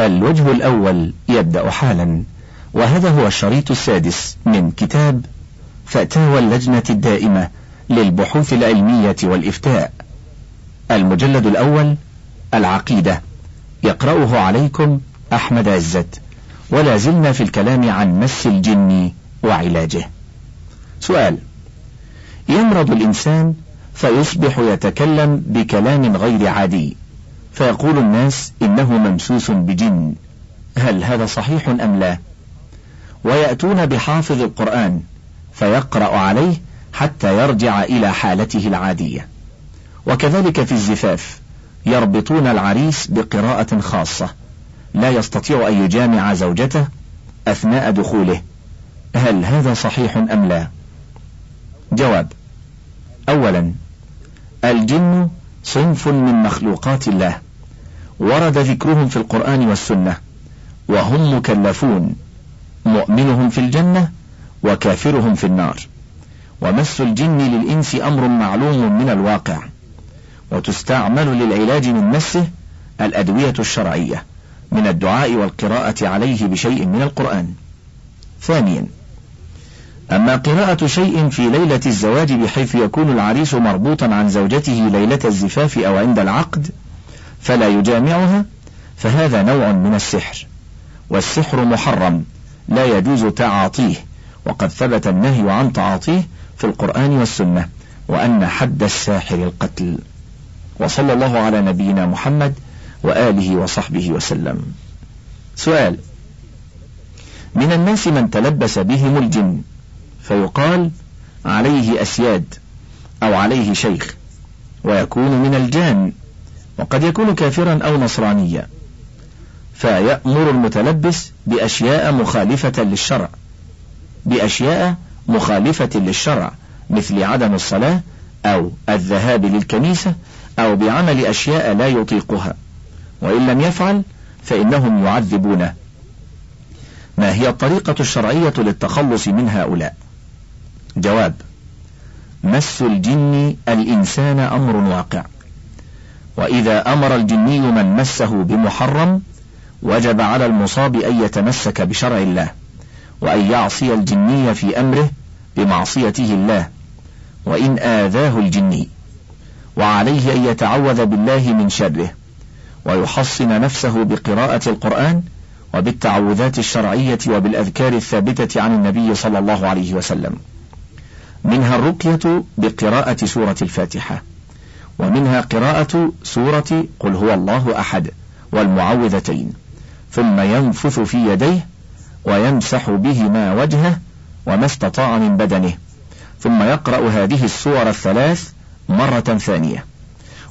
الوجه الأول يبدأ حالا وهذا هو الشريط السادس من كتاب فتاوى اللجنة الدائمة للبحوث العلمية والإفتاء. المجلد الأول العقيدة. يقرأه عليكم أحمد عزت. ولا زلنا في الكلام عن مس الجن وعلاجه. سؤال يمرض الإنسان فيصبح يتكلم بكلام غير عادي. فيقول الناس إنه ممسوس بجن هل هذا صحيح أم لا؟ ويأتون بحافظ القرآن فيقرأ عليه حتى يرجع إلى حالته العادية. وكذلك في الزفاف يربطون العريس بقراءة خاصة لا يستطيع أن يجامع زوجته أثناء دخوله هل هذا صحيح أم لا؟ جواب أولا الجن صنف من مخلوقات الله. ورد ذكرهم في القرآن والسنة. وهم مكلفون. مؤمنهم في الجنة وكافرهم في النار. ومس الجن للإنس أمر معلوم من الواقع. وتستعمل للعلاج من مسه الأدوية الشرعية من الدعاء والقراءة عليه بشيء من القرآن. ثانيا أما قراءة شيء في ليلة الزواج بحيث يكون العريس مربوطا عن زوجته ليلة الزفاف أو عند العقد فلا يجامعها فهذا نوع من السحر. والسحر محرم لا يجوز تعاطيه وقد ثبت النهي عن تعاطيه في القرآن والسنة وأن حد الساحر القتل. وصلى الله على نبينا محمد وآله وصحبه وسلم. سؤال من الناس من تلبس بهم الجن؟ فيقال عليه أسياد أو عليه شيخ ويكون من الجان وقد يكون كافرا أو نصرانيا فيأمر المتلبس بأشياء مخالفة للشرع بأشياء مخالفة للشرع مثل عدم الصلاة أو الذهاب للكنيسة أو بعمل أشياء لا يطيقها وإن لم يفعل فإنهم يعذبونه ما هي الطريقة الشرعية للتخلص من هؤلاء؟ جواب. مس الجن الإنسان أمر واقع. وإذا أمر الجني من مسه بمحرم وجب على المصاب أن يتمسك بشرع الله وأن يعصي الجني في أمره بمعصيته الله وإن آذاه الجني وعليه أن يتعوذ بالله من شره ويحصن نفسه بقراءة القرآن وبالتعوذات الشرعية وبالأذكار الثابتة عن النبي صلى الله عليه وسلم. منها الرقية بقراءة سورة الفاتحة ومنها قراءة سورة قل هو الله أحد والمعوذتين ثم ينفث في يديه ويمسح بهما وجهه وما استطاع من بدنه ثم يقرأ هذه السور الثلاث مرة ثانية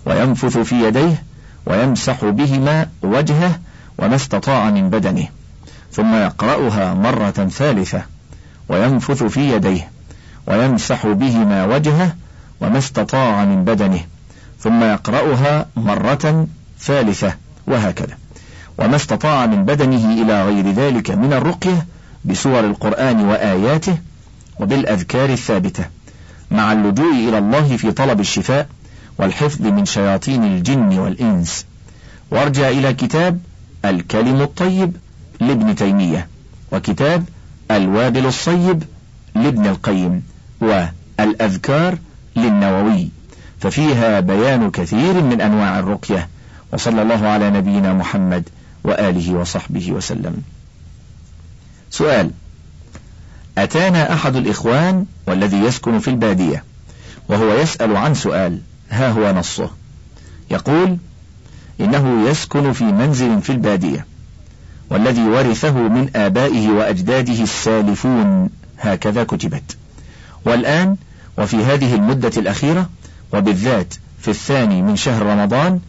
وينفث في يديه ويمسح بهما وجهه وما استطاع من بدنه ثم يقرأها مرة ثالثة وينفث في يديه. ويمسح بهما وجهه وما استطاع من بدنه ثم يقرأها مرة ثالثة وهكذا. وما استطاع من بدنه إلى غير ذلك من الرقية بسور القرآن وآياته وبالأذكار الثابتة مع اللجوء إلى الله في طلب الشفاء والحفظ من شياطين الجن والإنس. وارجع إلى كتاب الكلم الطيب لابن تيمية وكتاب الوابل الصيب لابن القيم. والأذكار للنووي. ففيها بيان كثير من أنواع الرقية. وصلى الله على نبينا محمد وآله وصحبه وسلم. سؤال أتانا أحد الإخوان والذي يسكن في البادية وهو يسأل عن سؤال ها هو نصه؟ يقول إنه يسكن في منزل في البادية والذي ورثه من آبائه وأجداده السالفون. هكذا كتبت. والآن وفي هذه المدة الأخيرة وبالذات في الثاني من شهر رمضان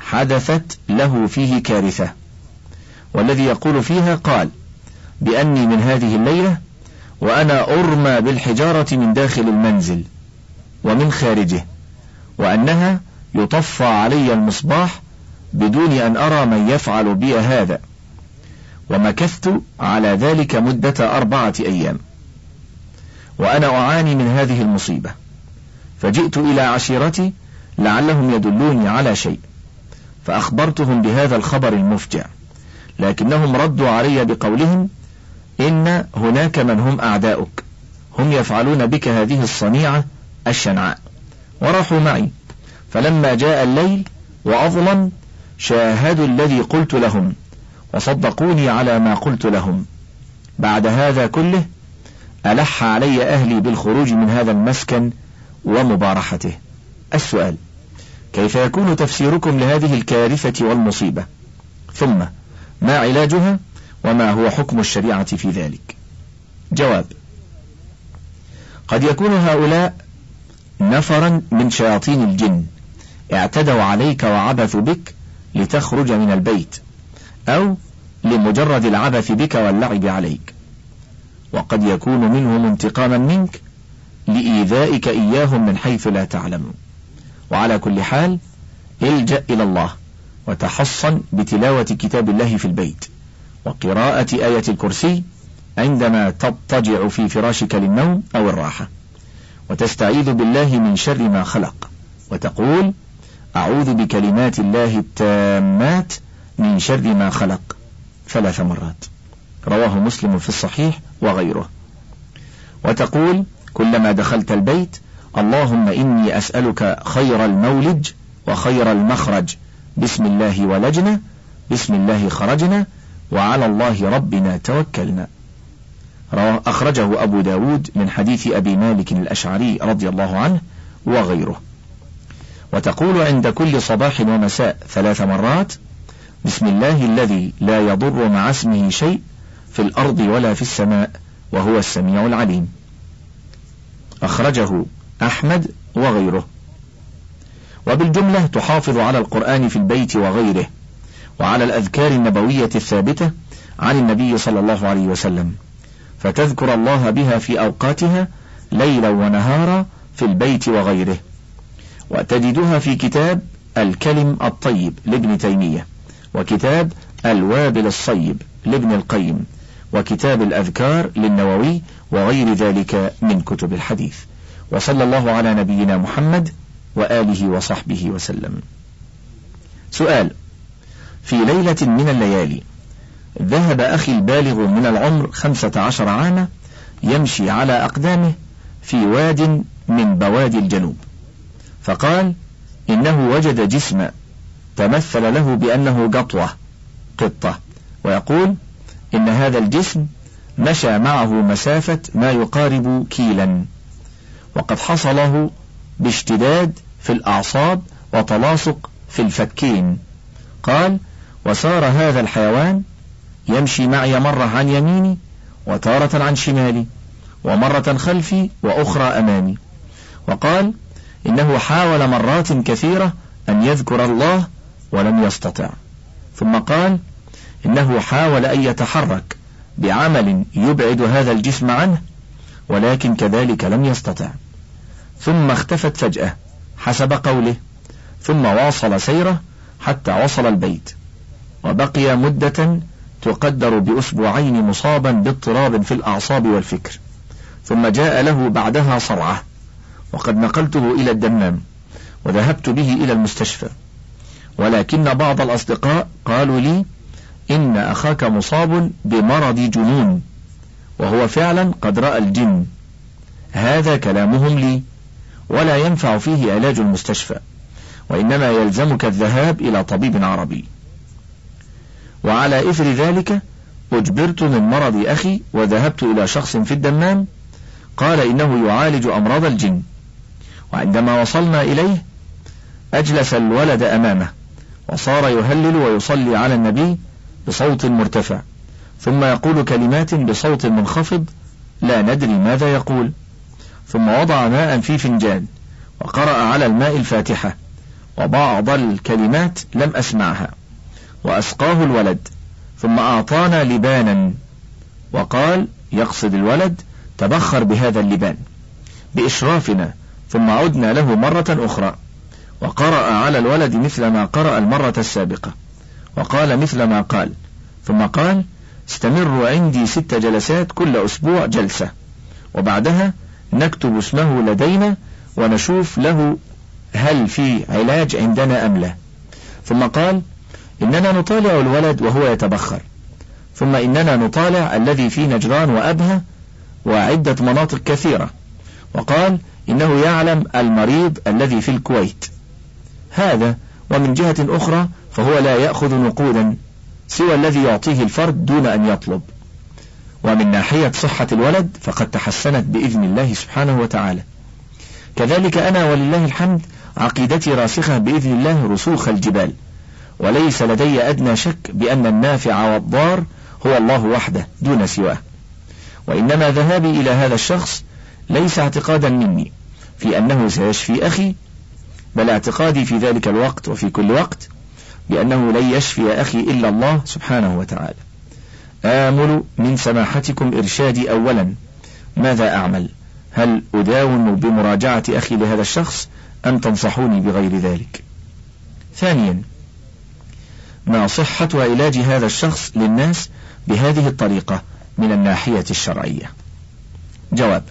حدثت له فيه كارثة. والذي يقول فيها قال بأني من هذه الليلة وأنا أرمى بالحجارة من داخل المنزل ومن خارجه وأنها يطفى علي المصباح بدون أن أرى من يفعل بي هذا ومكثت على ذلك مدة أربعة أيام. وأنا أعاني من هذه المصيبة. فجئت إلى عشيرتي لعلهم يدلوني على شيء. فأخبرتهم بهذا الخبر المفجع. لكنهم ردوا علي بقولهم إن هناك من هم أعداؤك. هم يفعلون بك هذه الصنيعة الشنعاء. وراحوا معي. فلما جاء الليل وأظلم شاهدوا الذي قلت لهم وصدقوني على ما قلت لهم. بعد هذا كله ألح علي أهلي بالخروج من هذا المسكن ومبارحته. السؤال كيف يكون تفسيركم لهذه الكارثة والمصيبة؟ ثم ما علاجها وما هو حكم الشريعة في ذلك؟ جواب قد يكون هؤلاء نفرا من شياطين الجن اعتدوا عليك وعبثوا بك لتخرج من البيت أو لمجرد العبث بك واللعب عليك. وقد يكون منهم انتقاما منك لإيذائك إياهم من حيث لا تعلم وعلى كل حال الجأ إلى الله وتحصن بتلاوة كتاب الله في البيت وقراءة آية الكرسي عندما تضطجع في فراشك للنوم أو الراحة. وتستعيذ بالله من شر ما خلق وتقول أعوذ بكلمات الله التامات من شر ما خلق ثلاث مرات. رواه مسلم في الصحيح وغيره. وتقول كلما دخلت البيت اللهم إني أسألك خير المولج وخير المخرج. بسم الله ولجنا بسم الله خرجنا وعلى الله ربنا توكلنا. أخرجه أبو داود من حديث أبي مالك الأشعري رضي الله عنه وغيره. وتقول عند كل صباح ومساء ثلاث مرات بسم الله الذي لا يضر مع اسمه شيء في الأرض ولا في السماء وهو السميع العليم. أخرجه أحمد وغيره. وبالجملة تحافظ على القرآن في البيت وغيره وعلى الأذكار النبوية الثابتة عن النبي صلى الله عليه وسلم. فتذكر الله بها في أوقاتها ليلا ونهارا في البيت وغيره. وتجدها في كتاب الكلم الطيب لابن تيمية وكتاب الوابل الصيب لابن القيم. وكتاب الأذكار للنووي وغير ذلك من كتب الحديث. وصلى الله على نبينا محمد وآله وصحبه وسلم. سؤال في ليلة من الليالي ذهب أخي البالغ من العمر خمسة عشر عاما يمشي على أقدامه في واد من بوادي الجنوب. فقال إنه وجد جسم تمثل له بأنه قطوة قطة. ويقول إن هذا الجسم مشى معه مسافة ما يقارب كيلا. وقد حصله باشتداد في الأعصاب وتلاصق في الفكين. قال وسار هذا الحيوان يمشي معي مرة عن يميني وتارة عن شمالي ومرة خلفي وأخرى أمامي. وقال إنه حاول مرات كثيرة أن يذكر الله ولم يستطع. ثم قال إنه حاول أن يتحرك بعمل يبعد هذا الجسم عنه ولكن كذلك لم يستطع. ثم اختفت فجأة حسب قوله ثم واصل سيره حتى وصل البيت وبقي مدة تقدر بأسبوعين مصابا باضطراب في الأعصاب والفكر. ثم جاء له بعدها صرعة وقد نقلته إلى الدمام وذهبت به إلى المستشفى. ولكن بعض الأصدقاء قالوا لي إن أخاك مصاب بمرض جنون وهو فعلا قد رأى الجن. هذا كلامهم لي ولا ينفع فيه علاج المستشفى وإنما يلزمك الذهاب إلى طبيب عربي. وعلى إثر ذلك أجبرت من مرض أخي وذهبت إلى شخص في الدمام قال إنه يعالج أمراض الجن. وعندما وصلنا إليه أجلس الولد أمامه وصار يهلل ويصلي على النبي بصوت مرتفع ثم يقول كلمات بصوت منخفض لا ندري ماذا يقول. ثم وضع ماء في فنجان وقرأ على الماء الفاتحة وبعض الكلمات لم أسمعها وأسقاه الولد ثم أعطانا لبانا وقال يقصد الولد تبخر بهذا اللبان. بإشرافنا ثم عدنا له مرة أخرى وقرأ على الولد مثل ما قرأ المرة السابقة. وقال مثل ما قال. ثم قال استمروا عندي ست جلسات كل أسبوع جلسة وبعدها نكتب اسمه لدينا ونشوف له هل في علاج عندنا أم لا. ثم قال إننا نطالع الولد وهو يتبخر. ثم إننا نطالع الذي في نجران وأبها وعدة مناطق كثيرة. وقال إنه يعلم المريض الذي في الكويت. هذا ومن جهة أخرى فهو لا يأخذ نقودا سوى الذي يعطيه الفرد دون أن يطلب. ومن ناحية صحة الولد فقد تحسنت بإذن الله سبحانه وتعالى. كذلك أنا ولله الحمد عقيدتي راسخة بإذن الله رسوخ الجبال. وليس لدي أدنى شك بأن النافع والضار هو الله وحده دون سواه. وإنما ذهابي إلى هذا الشخص ليس اعتقادا مني في أنه سيشفي أخي بل اعتقادي في ذلك الوقت وفي كل وقت بأنه لن يشفي أخي إلا الله سبحانه وتعالى. آمل من سماحتكم إرشادي أولا. ماذا أعمل؟ هل أداوم بمراجعة أخي لهذا الشخص أم تنصحوني بغير ذلك؟ ثانيا ما صحة علاج هذا الشخص للناس بهذه الطريقة من الناحية الشرعية؟ جواب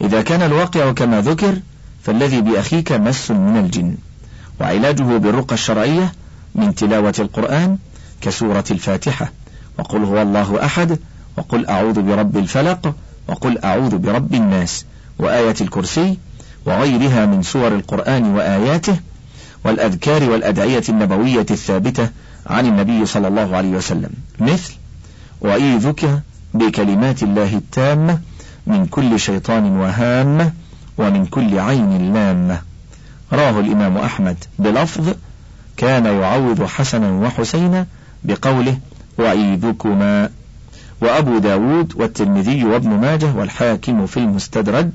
إذا كان الواقع كما ذكر فالذي بأخيك مس من الجن. وعلاجه بالرقى الشرعية من تلاوة القرآن كسورة الفاتحة. وقل هو الله أحد وقل أعوذ برب الفلق وقل أعوذ برب الناس. وآية الكرسي وغيرها من سور القرآن وآياته والأذكار والأدعية النبوية الثابتة عن النبي صلى الله عليه وسلم. مثل وأيذك بكلمات الله التامة من كل شيطان وهامة ومن كل عين لامة. رواه الإمام أحمد بلفظ كان يعوض حسنا وحسينا بقوله وعيذكما وأبو داود والترمذي وابن ماجه والحاكم في المستدرج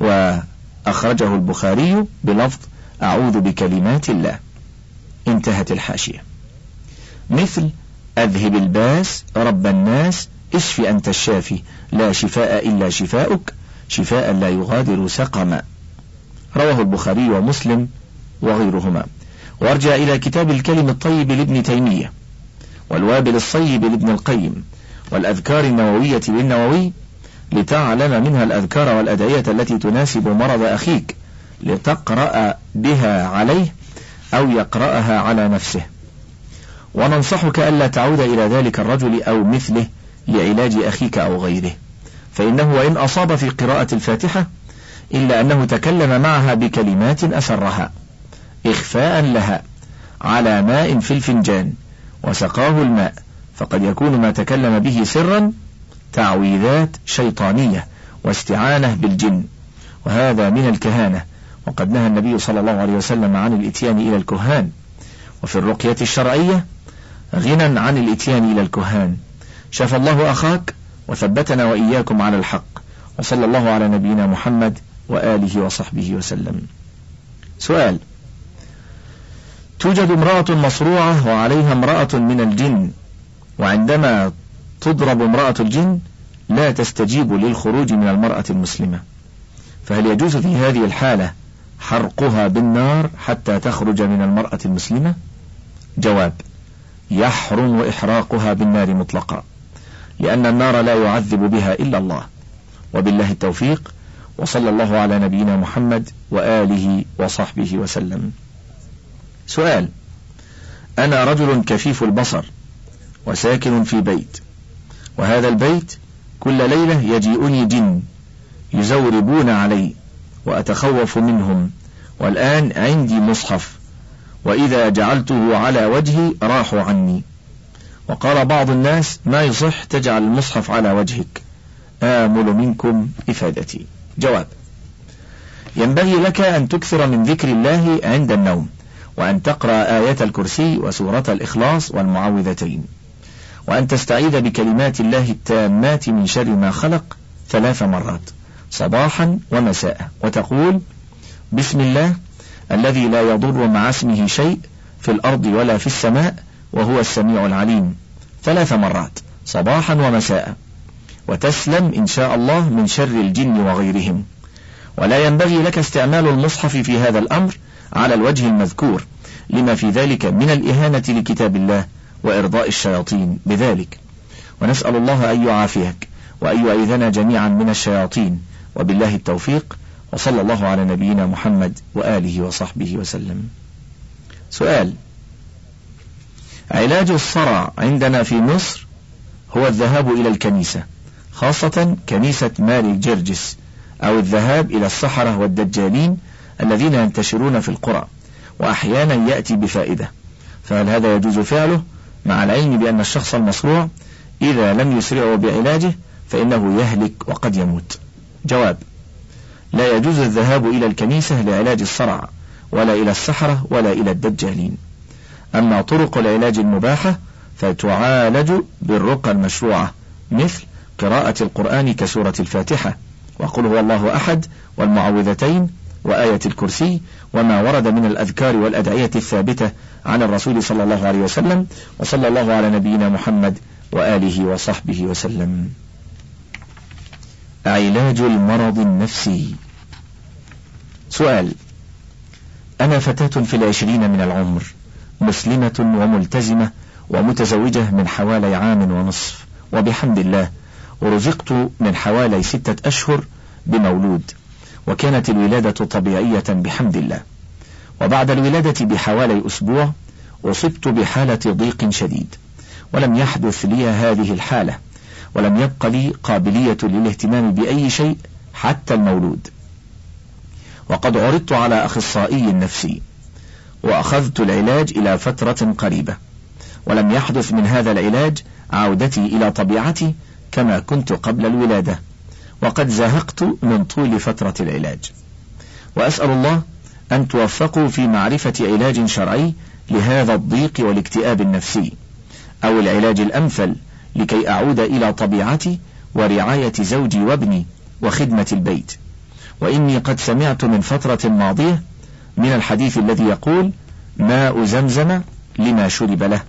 وأخرجه البخاري بلفظ أعوذ بكلمات الله. انتهت الحاشية. مثل أذهب الباس رب الناس اشف أنت الشافي لا شفاء إلا شفاؤك شفاء لا يغادر سقما. رواه البخاري ومسلم وغيرهما. وأرجع إلى كتاب الكلم الطيب لابن تيمية والوابل الصيب لابن القيم والأذكار النووية للنووي لتعلم منها الأذكار والأدعية التي تناسب مرض أخيك لتقرأ بها عليه أو يقرأها على نفسه. وننصحك ألا تعود إلى ذلك الرجل أو مثله لعلاج أخيك أو غيره. فإنه وإن أصاب في قراءة الفاتحة إلا أنه تكلم معها بكلمات أسرها إخفاء لها على ماء في الفنجان وسقاه الماء فقد يكون ما تكلم به سرا تعويذات شيطانية واستعانة بالجن وهذا من الكهانة وقد نهى النبي صلى الله عليه وسلم عن الإتيان إلى الكهان وفي الرقية الشرعية غنى عن الإتيان إلى الكهان شفى الله أخاك وثبتنا وإياكم على الحق وصلى الله على نبينا محمد وآله وصحبه وسلم. سؤال. توجد امرأة مصروعة وعليها امرأة من الجن وعندما تضرب امرأة الجن لا تستجيب للخروج من المرأة المسلمة. فهل يجوز في هذه الحالة حرقها بالنار حتى تخرج من المرأة المسلمة؟ جواب. يحرم إحراقها بالنار مطلقا لأن النار لا يعذب بها إلا الله. وبالله التوفيق. وصلى الله على نبينا محمد وآله وصحبه وسلم. سؤال أنا رجل كفيف البصر وساكن في بيت وهذا البيت كل ليلة يجيئني جن يزوربون علي وأتخوف منهم والآن عندي مصحف وإذا جعلته على وجهي راحوا عني. وقال بعض الناس ما يصح تجعل المصحف على وجهك آمل منكم إفادتي. جواب. ينبغي لك أن تكثر من ذكر الله عند النوم وأن تقرأ آية الكرسي وسورة الإخلاص والمعوذتين وأن تستعيذ بكلمات الله التامات من شر ما خلق ثلاث مرات صباحا ومساء. وتقول بسم الله الذي لا يضر مع اسمه شيء في الأرض ولا في السماء وهو السميع العليم. ثلاث مرات صباحا ومساء. وتسلم إن شاء الله من شر الجن وغيرهم. ولا ينبغي لك استعمال المصحف في هذا الأمر على الوجه المذكور لما في ذلك من الإهانة لكتاب الله وإرضاء الشياطين بذلك. ونسأل الله أن يعافيك وأن يعيذنا جميعا من الشياطين. وبالله التوفيق وصلى الله على نبينا محمد وآله وصحبه وسلم. سؤال علاج الصرع عندنا في مصر هو الذهاب إلى الكنيسة. خاصة كنيسة ماري جرجس أو الذهاب إلى السحرة والدجالين الذين ينتشرون في القرى وأحيانا يأتي بفائدة. فهل هذا يجوز فعله؟ مع العلم بأن الشخص المصروع إذا لم يسرعوا بعلاجه فإنه يهلك وقد يموت. جواب لا يجوز الذهاب إلى الكنيسة لعلاج الصرع ولا إلى السحرة ولا إلى الدجالين. أما طرق العلاج المباحة فتعالج بالرقى المشروعة مثل قراءة القرآن كسورة الفاتحة. وقل هو الله أحد والمعوذتين وآية الكرسي وما ورد من الأذكار والأدعية الثابتة عن الرسول صلى الله عليه وسلم. وصلى الله على نبينا محمد وآله وصحبه وسلم. علاج المرض النفسي. سؤال أنا فتاة في العشرين من العمر مسلمة وملتزمة ومتزوجة من حوالي عام ونصف وبحمد الله ورزقت من حوالي ستة أشهر بمولود وكانت الولادة طبيعية بحمد الله. وبعد الولادة بحوالي أسبوع أصبت بحالة ضيق شديد ولم يحدث لي هذه الحالة ولم يبق لي قابلية للاهتمام بأي شيء حتى المولود. وقد عرضت على أخصائي نفسي وأخذت العلاج إلى فترة قريبة ولم يحدث من هذا العلاج عودتي إلى طبيعتي كما كنت قبل الولادة وقد زهقت من طول فترة العلاج. وأسأل الله أن توفقوا في معرفة علاج شرعي لهذا الضيق والاكتئاب النفسي أو العلاج الأمثل لكي أعود إلى طبيعتي ورعاية زوجي وابني وخدمة البيت. وإني قد سمعت من فترة ماضية من الحديث الذي يقول ماء زمزم لما شرب له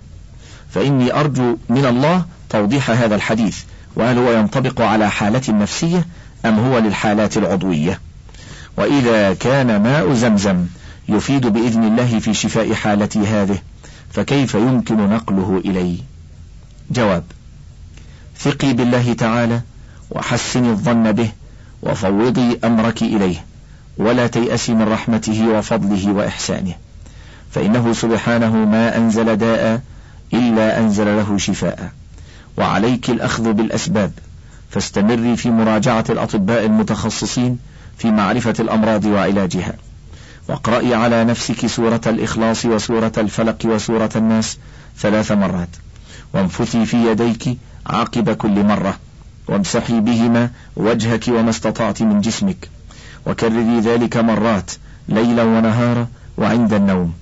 فإني أرجو من الله توضيح هذا الحديث وهل هو ينطبق على حالة نفسية أم هو للحالات العضوية؟ وإذا كان ماء زمزم يفيد بإذن الله في شفاء حالتي هذه فكيف يمكن نقله إلي جواب ثقي بالله تعالى وحسني الظن به وفوضي أمرك إليه ولا تيأسي من رحمته وفضله وإحسانه فإنه سبحانه ما أنزل داء إلا أنزل له شفاء. وعليك الأخذ بالأسباب. فاستمري في مراجعة الأطباء المتخصصين في معرفة الأمراض وعلاجها. واقرأي على نفسك سورة الإخلاص وسورة الفلق وسورة الناس ثلاث مرات. وانفثي في يديك عقب كل مرة. وامسحي بهما وجهك وما استطعت من جسمك. وكرري ذلك مرات ليلا ونهارا وعند النوم.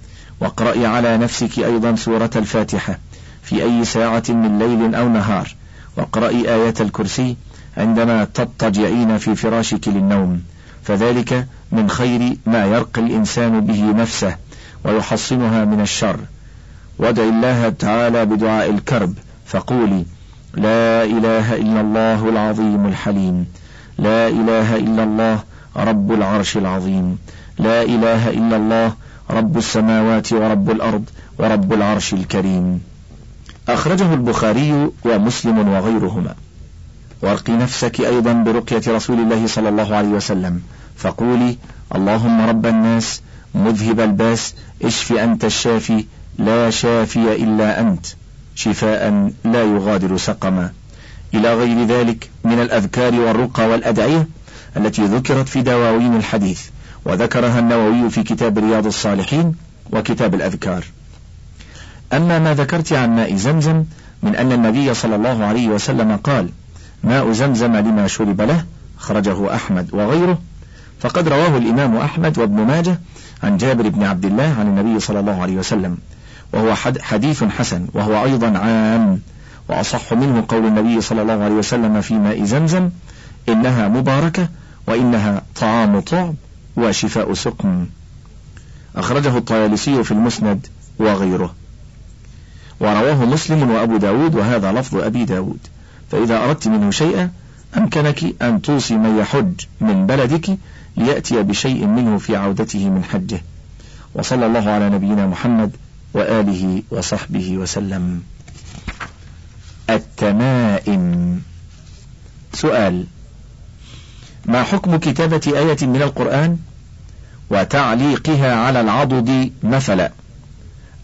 واقرأي على نفسك أيضا سورة الفاتحة. في أي ساعة من ليل أو نهار. واقرأي آية الكرسي عندما تضطجعين في فراشك للنوم. فذلك من خير ما يرقي الإنسان به نفسه ويحصنها من الشر. وادع الله تعالى بدعاء الكرب. فقولي لا إله إلا الله العظيم الحليم. لا إله إلا الله رب العرش العظيم. لا إله إلا الله رب السماوات ورب الأرض ورب العرش الكريم. أخرجه البخاري ومسلم وغيرهما. وارقي نفسك أيضا برقية رسول الله صلى الله عليه وسلم. فقولي اللهم رب الناس مذهب الباس اشف أنت الشافي لا شافي إلا أنت. شفاء لا يغادر سقما. إلى غير ذلك من الأذكار والرقى والأدعية التي ذكرت في دواوين الحديث وذكرها النووي في كتاب رياض الصالحين وكتاب الأذكار. أما ما ذكرت عن ماء زمزم من أن النبي صلى الله عليه وسلم قال ماء زمزم لما شرب له خرجه أحمد وغيره. فقد رواه الإمام أحمد وابن ماجه عن جابر بن عبد الله عن النبي صلى الله عليه وسلم وهو حديث حسن وهو أيضا عام وأصح منه قول النبي صلى الله عليه وسلم في ماء زمزم إنها مباركة وإنها طعام طعم وشفاء سقم. أخرجه الطيالسي في المسند وغيره. ورواه مسلم وأبو داود وهذا لفظ أبي داود. فإذا أردت منه شيئا أمكنك أن توصي من يحج من بلدك ليأتي بشيء منه في عودته من حجه. وصلى الله على نبينا محمد وآله وصحبه وسلم. التمائم. سؤال ما حكم كتابة آية من القرآن وتعليقها على العضد مثلا؟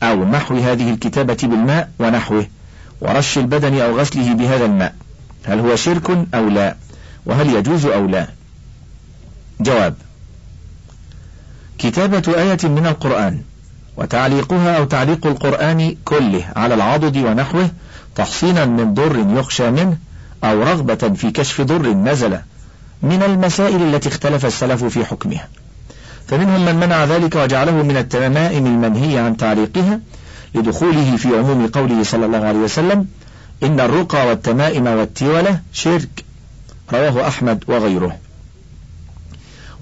أو محو هذه الكتابة بالماء ونحوه ورش البدن أو غسله بهذا الماء. هل هو شرك أو لا؟ وهل يجوز أو لا؟ جواب كتابة آية من القرآن وتعليقها أو تعليق القرآن كله على العضد ونحوه تحصينا من ضر يخشى منه أو رغبة في كشف ضر نزل من المسائل التي اختلف السلف في حكمها. فمنهم من منع ذلك وجعله من التمائم المنهي عن تعليقها لدخوله في عموم قوله صلى الله عليه وسلم إن الرقى والتمائم والتولة شرك. رواه أحمد وغيره.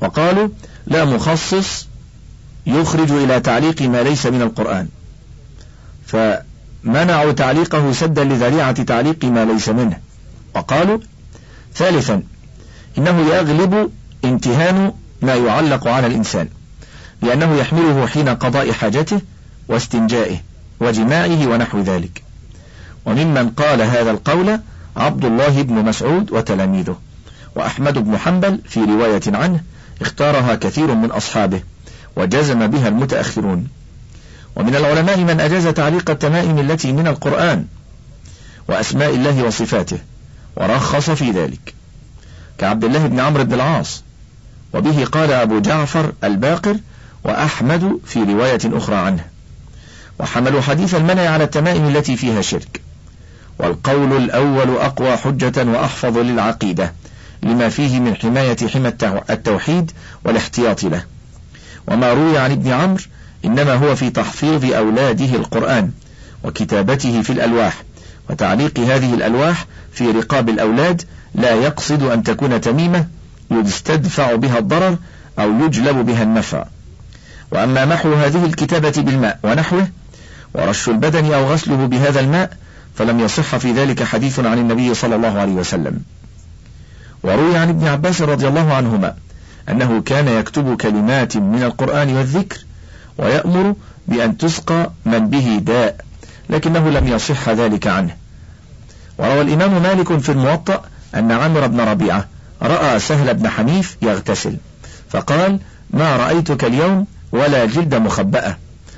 وقالوا لا مخصص يخرج إلى تعليق ما ليس من القرآن. فمنعوا تعليقه سدا لذريعة تعليق ما ليس منه. وقالوا ثالثا إنه يغلب امتهان ما يعلق على الإنسان لأنه يحمله حين قضاء حاجته واستنجائه وجماعه ونحو ذلك. وممن قال هذا القول عبد الله بن مسعود وتلاميذه. وأحمد بن حنبل في رواية عنه اختارها كثير من أصحابه وجزم بها المتأخرون. ومن العلماء من أجاز تعليق التمائم التي من القرآن وأسماء الله وصفاته ورخص في ذلك. كعبد الله بن عمرو بن العاص وبه قال أبو جعفر الباقر وأحمد في رواية أخرى عنه. وحملوا حديث المنع على التمائم التي فيها شرك. والقول الأول أقوى حجة وأحفظ للعقيدة لما فيه من حماية حمى التوحيد والاحتياط له. وما روي عن ابن عمرو إنما هو في تحفيظ أولاده القرآن وكتابته في الألواح وتعليق هذه الألواح في رقاب الأولاد لا يقصد أن تكون تميمة يستدفع بها الضرر أو يجلب بها النفع. وأما محو هذه الكتابة بالماء ونحوه ورش البدن أو غسله بهذا الماء فلم يصح في ذلك حديث عن النبي صلى الله عليه وسلم. وروي عن ابن عباس رضي الله عنهما أنه كان يكتب كلمات من القرآن والذكر ويأمر بأن تسقى من به داء لكنه لم يصح ذلك عنه. وروى الإمام مالك في الموطأ أن عمرو بن ربيعة رأى سهل بن حنيف يغتسل فقال ما رأيتك اليوم ولا جلد مخبأة.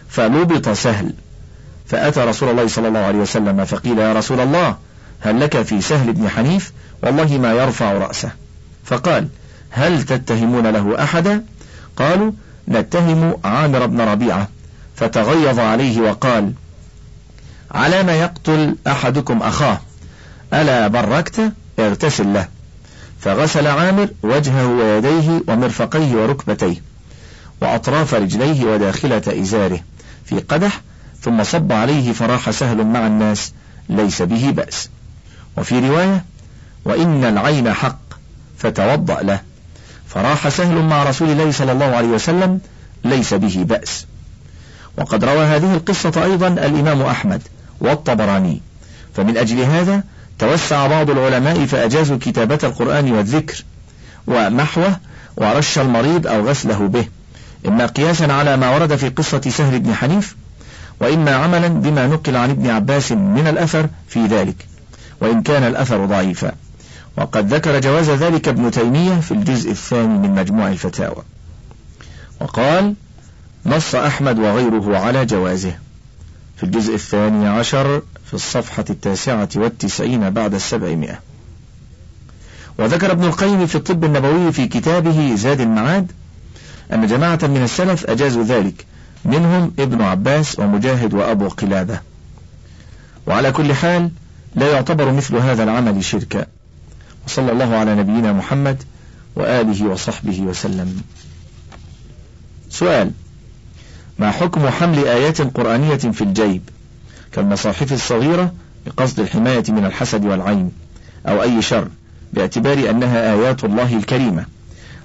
فلبط سهل فأتى رسول الله صلى الله عليه وسلم فقيل يا رسول الله هل لك في سهل بن حنيف؟ والله ما يرفع رأسه. فقال هل تتهمون له أحدا؟ قالوا نتهم عامر بن ربيعة. فتغيظ عليه وقال على ما يقتل أحدكم أخاه ألا بركت؟ اغتسل له. فغسل عامر وجهه ويديه ومرفقيه وركبتيه وأطراف رجليه وداخلة إزاره في قدح ثم صب عليه فراح سهل مع الناس ليس به بأس. وفي رواية وإن العين حق فتوضأ له. فراح سهل مع رسول الله صلى الله عليه وسلم ليس به بأس. وقد روى هذه القصة أيضا الإمام أحمد والطبراني. فمن أجل هذا توسع بعض العلماء فأجازوا كتابة القرآن والذكر ومحوه ورش المريض أو غسله به. إما قياسا على ما ورد في قصة سهل بن حنيف وإما عملا بما نقل عن ابن عباس من الأثر في ذلك وإن كان الأثر ضعيفا. وقد ذكر جواز ذلك ابن تيمية في الجزء الثاني من مجموع الفتاوى. وقال نص أحمد وغيره على جوازه. في الجزء الثاني عشر في الصفحة التاسعة والتسعين بعد السبعمائة. وذكر ابن القيم في الطب النبوي في كتابه زاد المعاد أن جماعة من السلف أجازوا ذلك. منهم ابن عباس ومجاهد وأبو قلابة وعلى كل حال لا يعتبر مثل هذا العمل شركا. وصلى الله على نبينا محمد وآله وصحبه وسلم. سؤال ما حكم حمل آيات قرآنية في الجيب؟ كالمصاحف الصغيرة بقصد الحماية من الحسد والعين أو أي شر باعتبار أنها آيات الله الكريمة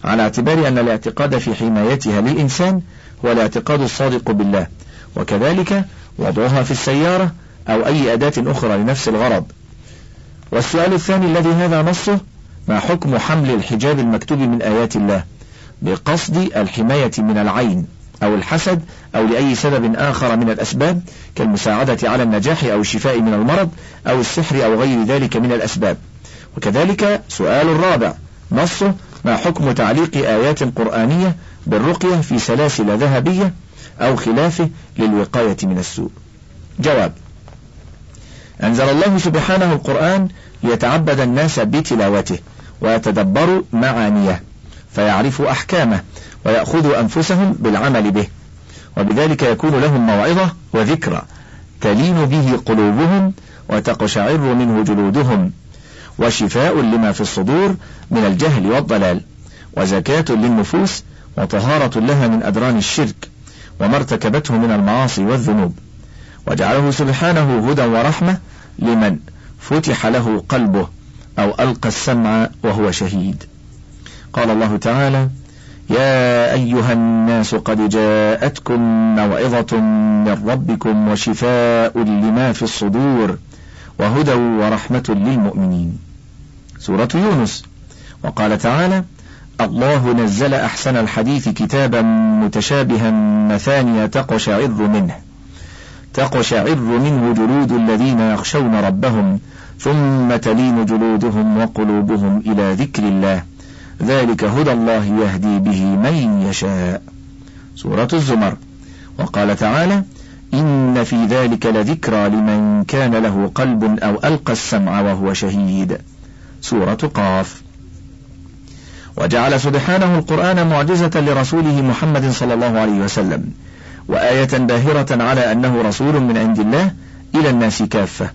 على اعتبار أن الاعتقاد في حمايتها للإنسان هو الاعتقاد الصادق بالله. وكذلك وضعها في السيارة أو أي أداة أخرى لنفس الغرض. والسؤال الثاني الذي هذا نصه ما حكم حمل الحجاب المكتوب من آيات الله؟ بقصد الحماية من العين. أو الحسد أو لأي سبب آخر من الأسباب كالمساعدة على النجاح أو الشفاء من المرض أو السحر أو غير ذلك من الأسباب. وكذلك سؤال الرابع نصه ما حكم تعليق آيات قرآنية بالرقية في سلاسل ذهبية أو خلافه للوقاية من السوء؟ جواب أنزل الله سبحانه القرآن ليتعبد الناس بتلاوته ويتدبروا معانيه فيعرفوا أحكامه ويأخذوا أنفسهم بالعمل به. وبذلك يكون لهم موعظة وذكرى تلين به قلوبهم وتقشعر منه جلودهم. وشفاء لما في الصدور من الجهل والضلال. وزكاة للنفوس وطهارة لها من أدران الشرك. وما ارتكبته من المعاصي والذنوب. وجعله سبحانه هدى ورحمة لمن فتح له قلبه أو ألقى السمع وهو شهيد. قال الله تعالى يا أيها الناس قد جاءتكم موعظة من ربكم وشفاء لما في الصدور وهدى ورحمة للمؤمنين. سورة يونس. وقال تعالى الله نزل أحسن الحديث كتابا متشابها مثانية تقشعر منه. تقشعر منه جلود الذين يخشون ربهم ثم تلين جلودهم وقلوبهم إلى ذكر الله. ذلك هدى الله يهدي به من يشاء. سورة الزمر. وقال تعالى إن في ذلك لذكرى لمن كان له قلب أو ألقى السمع وهو شهيد. سورة قاف. وجعل سبحانه القرآن معجزة لرسوله محمد صلى الله عليه وسلم وآية باهرة على أنه رسول من عند الله إلى الناس كافة.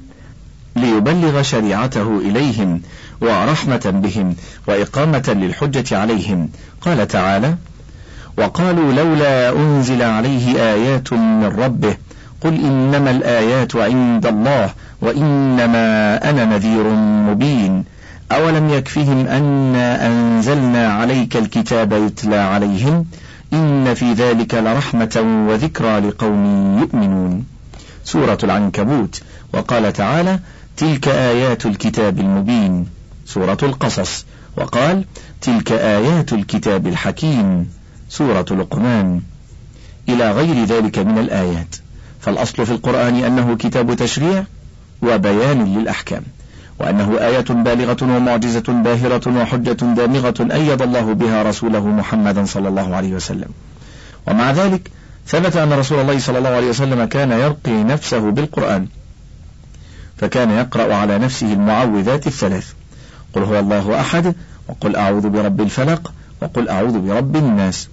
ليبلغ شريعته إليهم ورحمة بهم وإقامة للحجة عليهم. قال تعالى وقالوا لولا أنزل عليه آيات من ربه قل إنما الآيات عند الله وإنما أنا نذير مبين. أولم يكفهم أنا أنزلنا عليك الكتاب يتلى عليهم؟ إن في ذلك لرحمة وذكرى لقوم يؤمنون. سورة العنكبوت. وقال تعالى تلك آيات الكتاب المبين سورة القصص. وقال تلك آيات الكتاب الحكيم سورة لقمان. إلى غير ذلك من الآيات. فالأصل في القرآن أنه كتاب تشريع وبيان للأحكام وأنه آية بالغة ومعجزة باهرة وحجة دامغة أيد الله بها رسوله محمدا صلى الله عليه وسلم. ومع ذلك ثبت أن رسول الله صلى الله عليه وسلم كان يرقي نفسه بالقرآن. فكان يقرأ على نفسه المعوذات الثلاث. قل هو الله أحد وقل أعوذ برب الفلق وقل أعوذ برب الناس.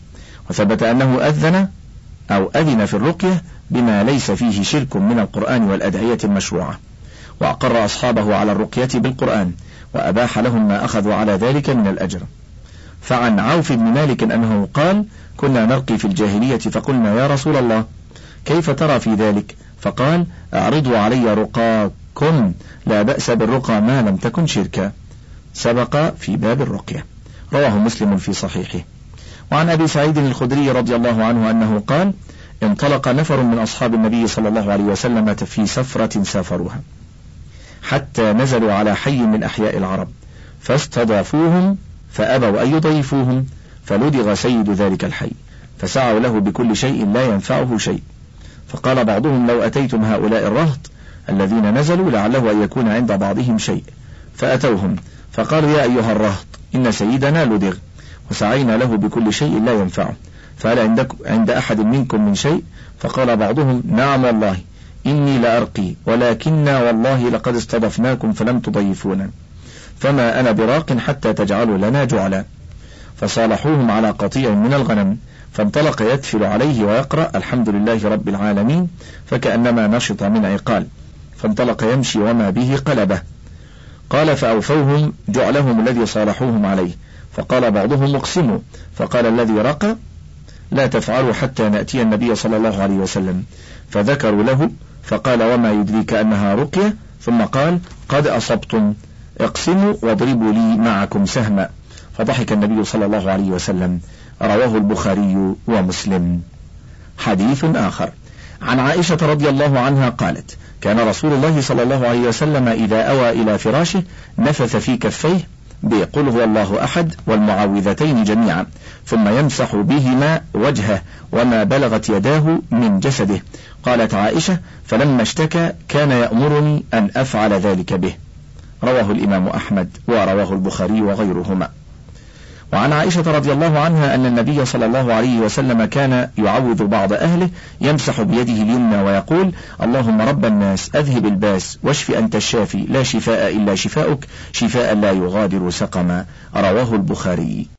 وثبت أنه أذن أو أذن في الرقية بما ليس فيه شرك من القرآن والأدعية المشروعة. وأقر أصحابه على الرقية بالقرآن وأباح لهم ما أخذوا على ذلك من الأجر. فعن عوف بن مالك أنه قال كنا نرقي في الجاهلية فقلنا يا رسول الله كيف ترى في ذلك؟ فقال أعرضوا علي رقاكم لا بأس بالرقى ما لم تكن شركا. سبق في باب الرقية. رواه مسلم في صحيحه. وعن أبي سعيد الخدري رضي الله عنه أنه قال انطلق نفر من أصحاب النبي صلى الله عليه وسلم في سفرة سافروها. حتى نزلوا على حي من أحياء العرب. فاستضافوهم فأبوا أن يضيفوهم فلدغ سيد ذلك الحي. فسعوا له بكل شيء لا ينفعه شيء. فقال بعضهم لو أتيتم هؤلاء الرهط الذين نزلوا لعله أن يكون عند بعضهم شيء. فأتوهم. فقالوا يا أيها الرهط إن سيدنا لدغ. وسعينا له بكل شيء لا ينفعه. فهل عندك عند أحد منكم من شيء؟ فقال بعضهم نعم والله. إني لأرقي. ولكنا والله لقد استضفناكم فلم تضيفونا. فما أنا براق حتى تجعلوا لنا جعلا. فصالحوهم على قطيع من الغنم. فانطلق يتفل عليه ويقرأ الحمد لله رب العالمين. فكأنما نشط من عقال. فانطلق يمشي وما به قلبه. قال فأوفوهم جعلهم الذي صالحوهم عليه. فقال بعضهم اقسموا. فقال الذي رقى لا تفعلوا حتى نأتي النبي صلى الله عليه وسلم. فذكروا له فقال وما يدريك أنها رقية؟ ثم قال قد أصبتم. اقسموا واضربوا لي معكم سهما. فضحك النبي صلى الله عليه وسلم. رواه البخاري ومسلم. حديث آخر. عن عائشة رضي الله عنها قالت كان رسول الله صلى الله عليه وسلم إذا أوى إلى فراشه نفث في كفيه بقل هو الله أحد والمعوذتين جميعا ثم يمسح بهما وجهه وما بلغت يداه من جسده. قالت عائشة فلما اشتكى كان يأمرني أن أفعل ذلك به رواه الإمام أحمد ورواه البخاري وغيرهما. وعن عائشة رضي الله عنها أن النبي صلى الله عليه وسلم كان يعوذ بعض أهله يمسح بيده اليمنى ويقول اللهم رب الناس أذهب الباس واشف أنت الشافي لا شفاء إلا شفاؤك شفاء لا يغادر سقما. رواه البخاري.